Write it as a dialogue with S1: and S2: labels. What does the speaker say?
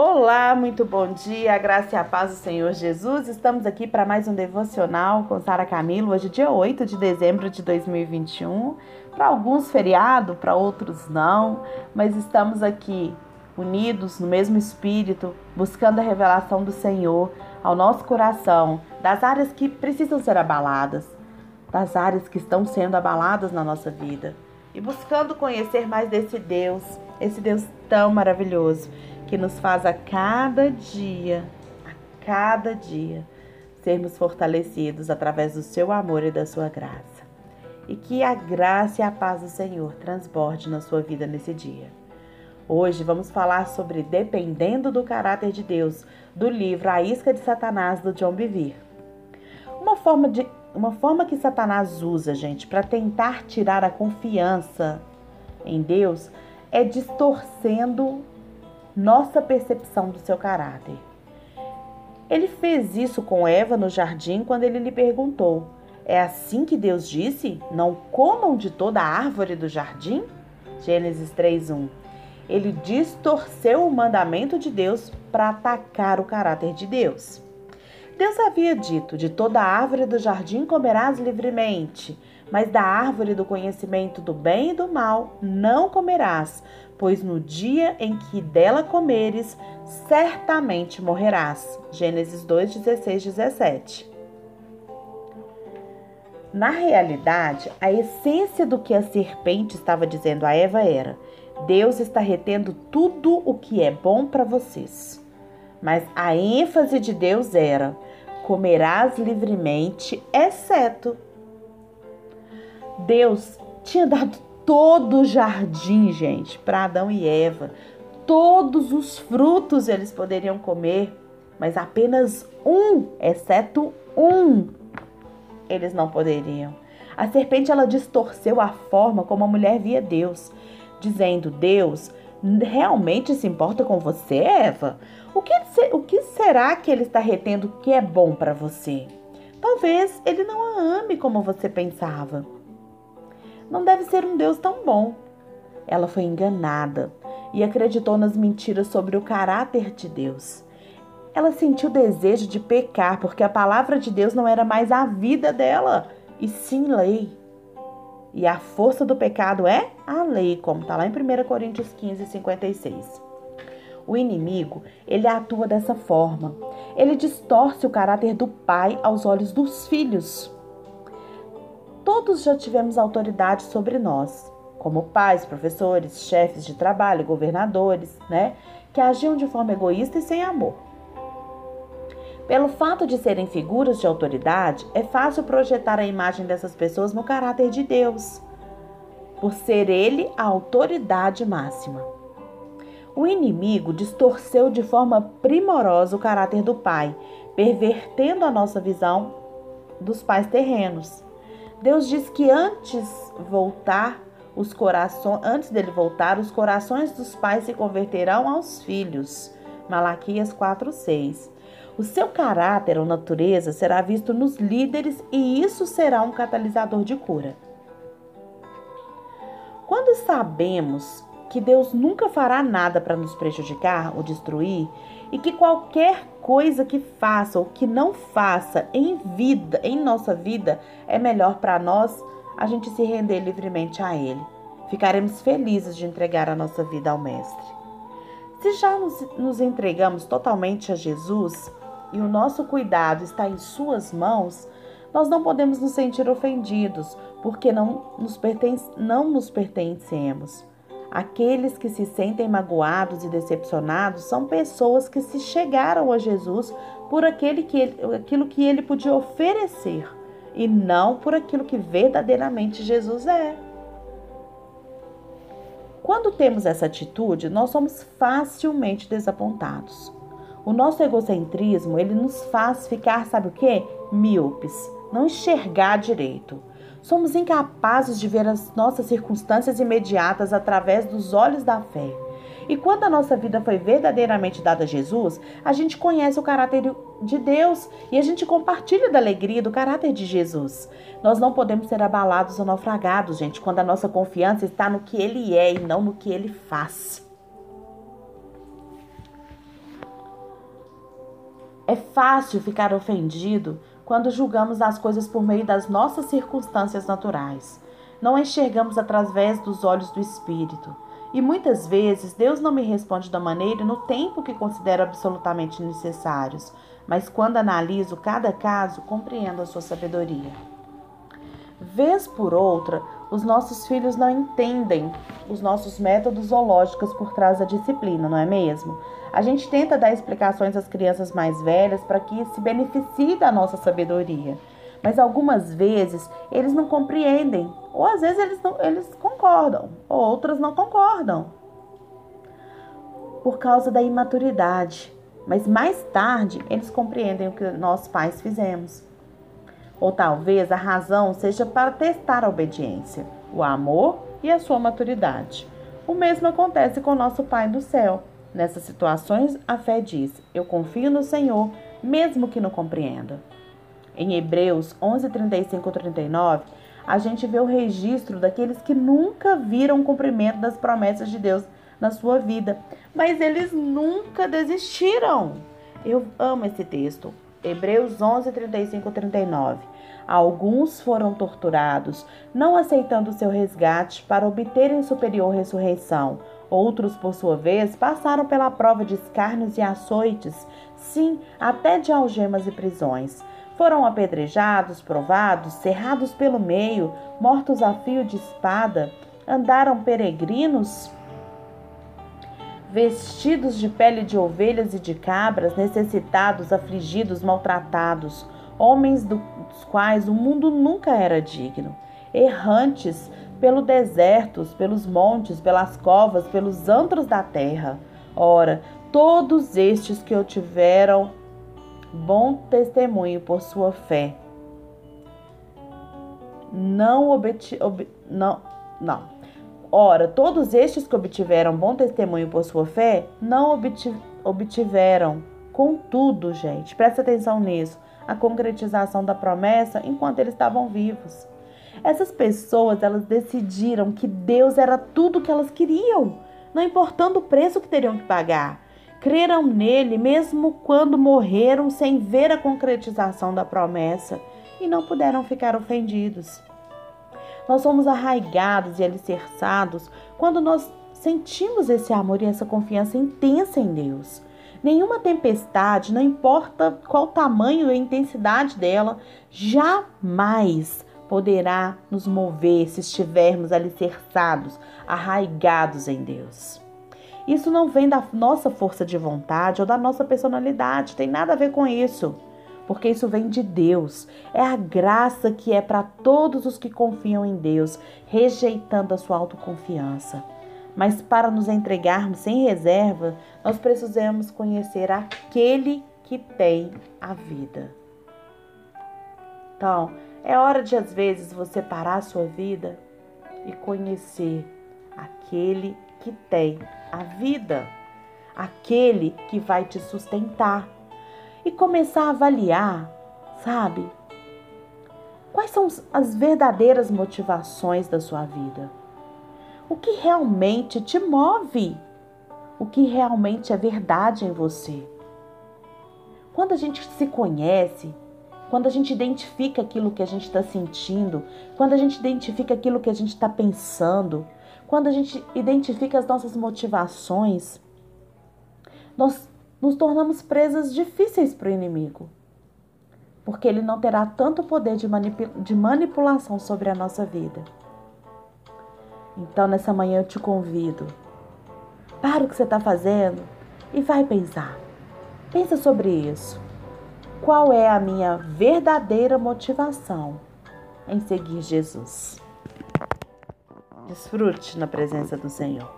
S1: Olá, muito bom dia, graça e a paz do Senhor Jesus. Estamos aqui para mais um devocional com Sara Camilo, hoje dia 8 de dezembro de 2021. Para alguns feriado, para outros não, mas estamos aqui unidos no mesmo espírito, buscando a revelação do Senhor ao nosso coração, das áreas que precisam ser abaladas, das áreas que estão sendo abaladas na nossa vida e buscando conhecer mais desse Deus, esse Deus tão maravilhoso que nos faz a cada dia, a cada dia, sermos fortalecidos através do seu amor e da sua graça. E que a graça e a paz do Senhor transborde na sua vida nesse dia. Hoje vamos falar sobre Dependendo do Caráter de Deus, do livro A Isca de Satanás, do John Bevere. Uma forma, de, uma forma que Satanás usa, gente, para tentar tirar a confiança em Deus é distorcendo nossa percepção do seu caráter. Ele fez isso com Eva no jardim quando ele lhe perguntou: É assim que Deus disse? Não comam de toda a árvore do jardim? Gênesis 3:1. Ele distorceu o mandamento de Deus para atacar o caráter de Deus. Deus havia dito: De toda árvore do jardim comerás livremente, mas da árvore do conhecimento do bem e do mal não comerás, pois no dia em que dela comeres, certamente morrerás. Gênesis 2, 16, 17. Na realidade, a essência do que a serpente estava dizendo a Eva era: Deus está retendo tudo o que é bom para vocês. Mas a ênfase de Deus era: comerás livremente, exceto. Deus tinha dado todo o jardim, gente, para Adão e Eva. Todos os frutos eles poderiam comer, mas apenas um, exceto um, eles não poderiam. A serpente ela distorceu a forma como a mulher via Deus, dizendo: Deus realmente se importa com você, Eva? O que, o que será que ele está retendo que é bom para você? Talvez ele não a ame como você pensava não deve ser um Deus tão bom. Ela foi enganada e acreditou nas mentiras sobre o caráter de Deus. Ela sentiu desejo de pecar porque a palavra de Deus não era mais a vida dela, e sim lei. E a força do pecado é a lei, como está lá em 1 Coríntios 15, 56. O inimigo, ele atua dessa forma. Ele distorce o caráter do pai aos olhos dos filhos. Todos já tivemos autoridade sobre nós, como pais, professores, chefes de trabalho, governadores, né? Que agiam de forma egoísta e sem amor. Pelo fato de serem figuras de autoridade, é fácil projetar a imagem dessas pessoas no caráter de Deus, por ser ele a autoridade máxima. O inimigo distorceu de forma primorosa o caráter do pai, pervertendo a nossa visão dos pais terrenos. Deus diz que antes voltar os corações, antes dele voltar, os corações dos pais se converterão aos filhos. Malaquias 4:6. O seu caráter ou natureza será visto nos líderes e isso será um catalisador de cura. Quando sabemos que Deus nunca fará nada para nos prejudicar ou destruir e que qualquer coisa que faça ou que não faça em vida, em nossa vida, é melhor para nós a gente se render livremente a Ele. Ficaremos felizes de entregar a nossa vida ao Mestre. Se já nos, nos entregamos totalmente a Jesus e o nosso cuidado está em Suas mãos, nós não podemos nos sentir ofendidos, porque não nos, pertence, não nos pertencemos. Aqueles que se sentem magoados e decepcionados são pessoas que se chegaram a Jesus por aquele que ele, aquilo que ele podia oferecer e não por aquilo que verdadeiramente Jesus é. Quando temos essa atitude, nós somos facilmente desapontados. O nosso egocentrismo, ele nos faz ficar, sabe o quê? Míopes, não enxergar direito. Somos incapazes de ver as nossas circunstâncias imediatas através dos olhos da fé. E quando a nossa vida foi verdadeiramente dada a Jesus, a gente conhece o caráter de Deus e a gente compartilha da alegria do caráter de Jesus. Nós não podemos ser abalados ou naufragados, gente, quando a nossa confiança está no que Ele é e não no que Ele faz. É fácil ficar ofendido quando julgamos as coisas por meio das nossas circunstâncias naturais. Não enxergamos através dos olhos do Espírito. E muitas vezes Deus não me responde da maneira e no tempo que considero absolutamente necessários, mas quando analiso cada caso, compreendo a sua sabedoria. Vez por outra, os nossos filhos não entendem os nossos métodos zoológicos por trás da disciplina, não é mesmo? A gente tenta dar explicações às crianças mais velhas para que se beneficie da nossa sabedoria. Mas algumas vezes eles não compreendem, ou às vezes eles, não, eles concordam, ou outras não concordam. Por causa da imaturidade. Mas mais tarde eles compreendem o que nós pais fizemos. Ou talvez a razão seja para testar a obediência, o amor e a sua maturidade. O mesmo acontece com nosso Pai do céu. Nessas situações, a fé diz: Eu confio no Senhor, mesmo que não compreenda. Em Hebreus 11, 35 39, a gente vê o registro daqueles que nunca viram o cumprimento das promessas de Deus na sua vida, mas eles nunca desistiram. Eu amo esse texto. Hebreus 11, 35 39. Alguns foram torturados, não aceitando seu resgate para obterem superior ressurreição. Outros, por sua vez, passaram pela prova de escárnios e açoites, sim, até de algemas e prisões. Foram apedrejados, provados, cerrados pelo meio, mortos a fio de espada, andaram peregrinos vestidos de pele de ovelhas e de cabras, necessitados, afligidos, maltratados, homens dos quais o mundo nunca era digno, errantes pelo desertos, pelos montes, pelas covas, pelos antros da terra. Ora, todos estes que obtiveram bom testemunho por sua fé, não obti, ob, não, não. Ora, todos estes que obtiveram bom testemunho por sua fé, não obtiveram, contudo, gente, presta atenção nisso, a concretização da promessa enquanto eles estavam vivos. Essas pessoas, elas decidiram que Deus era tudo o que elas queriam, não importando o preço que teriam que pagar. Creram nele mesmo quando morreram sem ver a concretização da promessa e não puderam ficar ofendidos. Nós somos arraigados e alicerçados quando nós sentimos esse amor e essa confiança intensa em Deus. Nenhuma tempestade, não importa qual tamanho e intensidade dela, jamais poderá nos mover se estivermos alicerçados, arraigados em Deus. Isso não vem da nossa força de vontade ou da nossa personalidade, tem nada a ver com isso porque isso vem de Deus. É a graça que é para todos os que confiam em Deus, rejeitando a sua autoconfiança. Mas para nos entregarmos sem reserva, nós precisamos conhecer aquele que tem a vida. Então, é hora de às vezes você parar a sua vida e conhecer aquele que tem a vida, aquele que vai te sustentar e começar a avaliar, sabe? Quais são as verdadeiras motivações da sua vida? O que realmente te move? O que realmente é verdade em você? Quando a gente se conhece, quando a gente identifica aquilo que a gente está sentindo, quando a gente identifica aquilo que a gente está pensando, quando a gente identifica as nossas motivações, nós nos tornamos presas difíceis para o inimigo, porque ele não terá tanto poder de, de manipulação sobre a nossa vida. Então, nessa manhã eu te convido, para o que você está fazendo e vai pensar. Pensa sobre isso. Qual é a minha verdadeira motivação em seguir Jesus? Desfrute na presença do Senhor.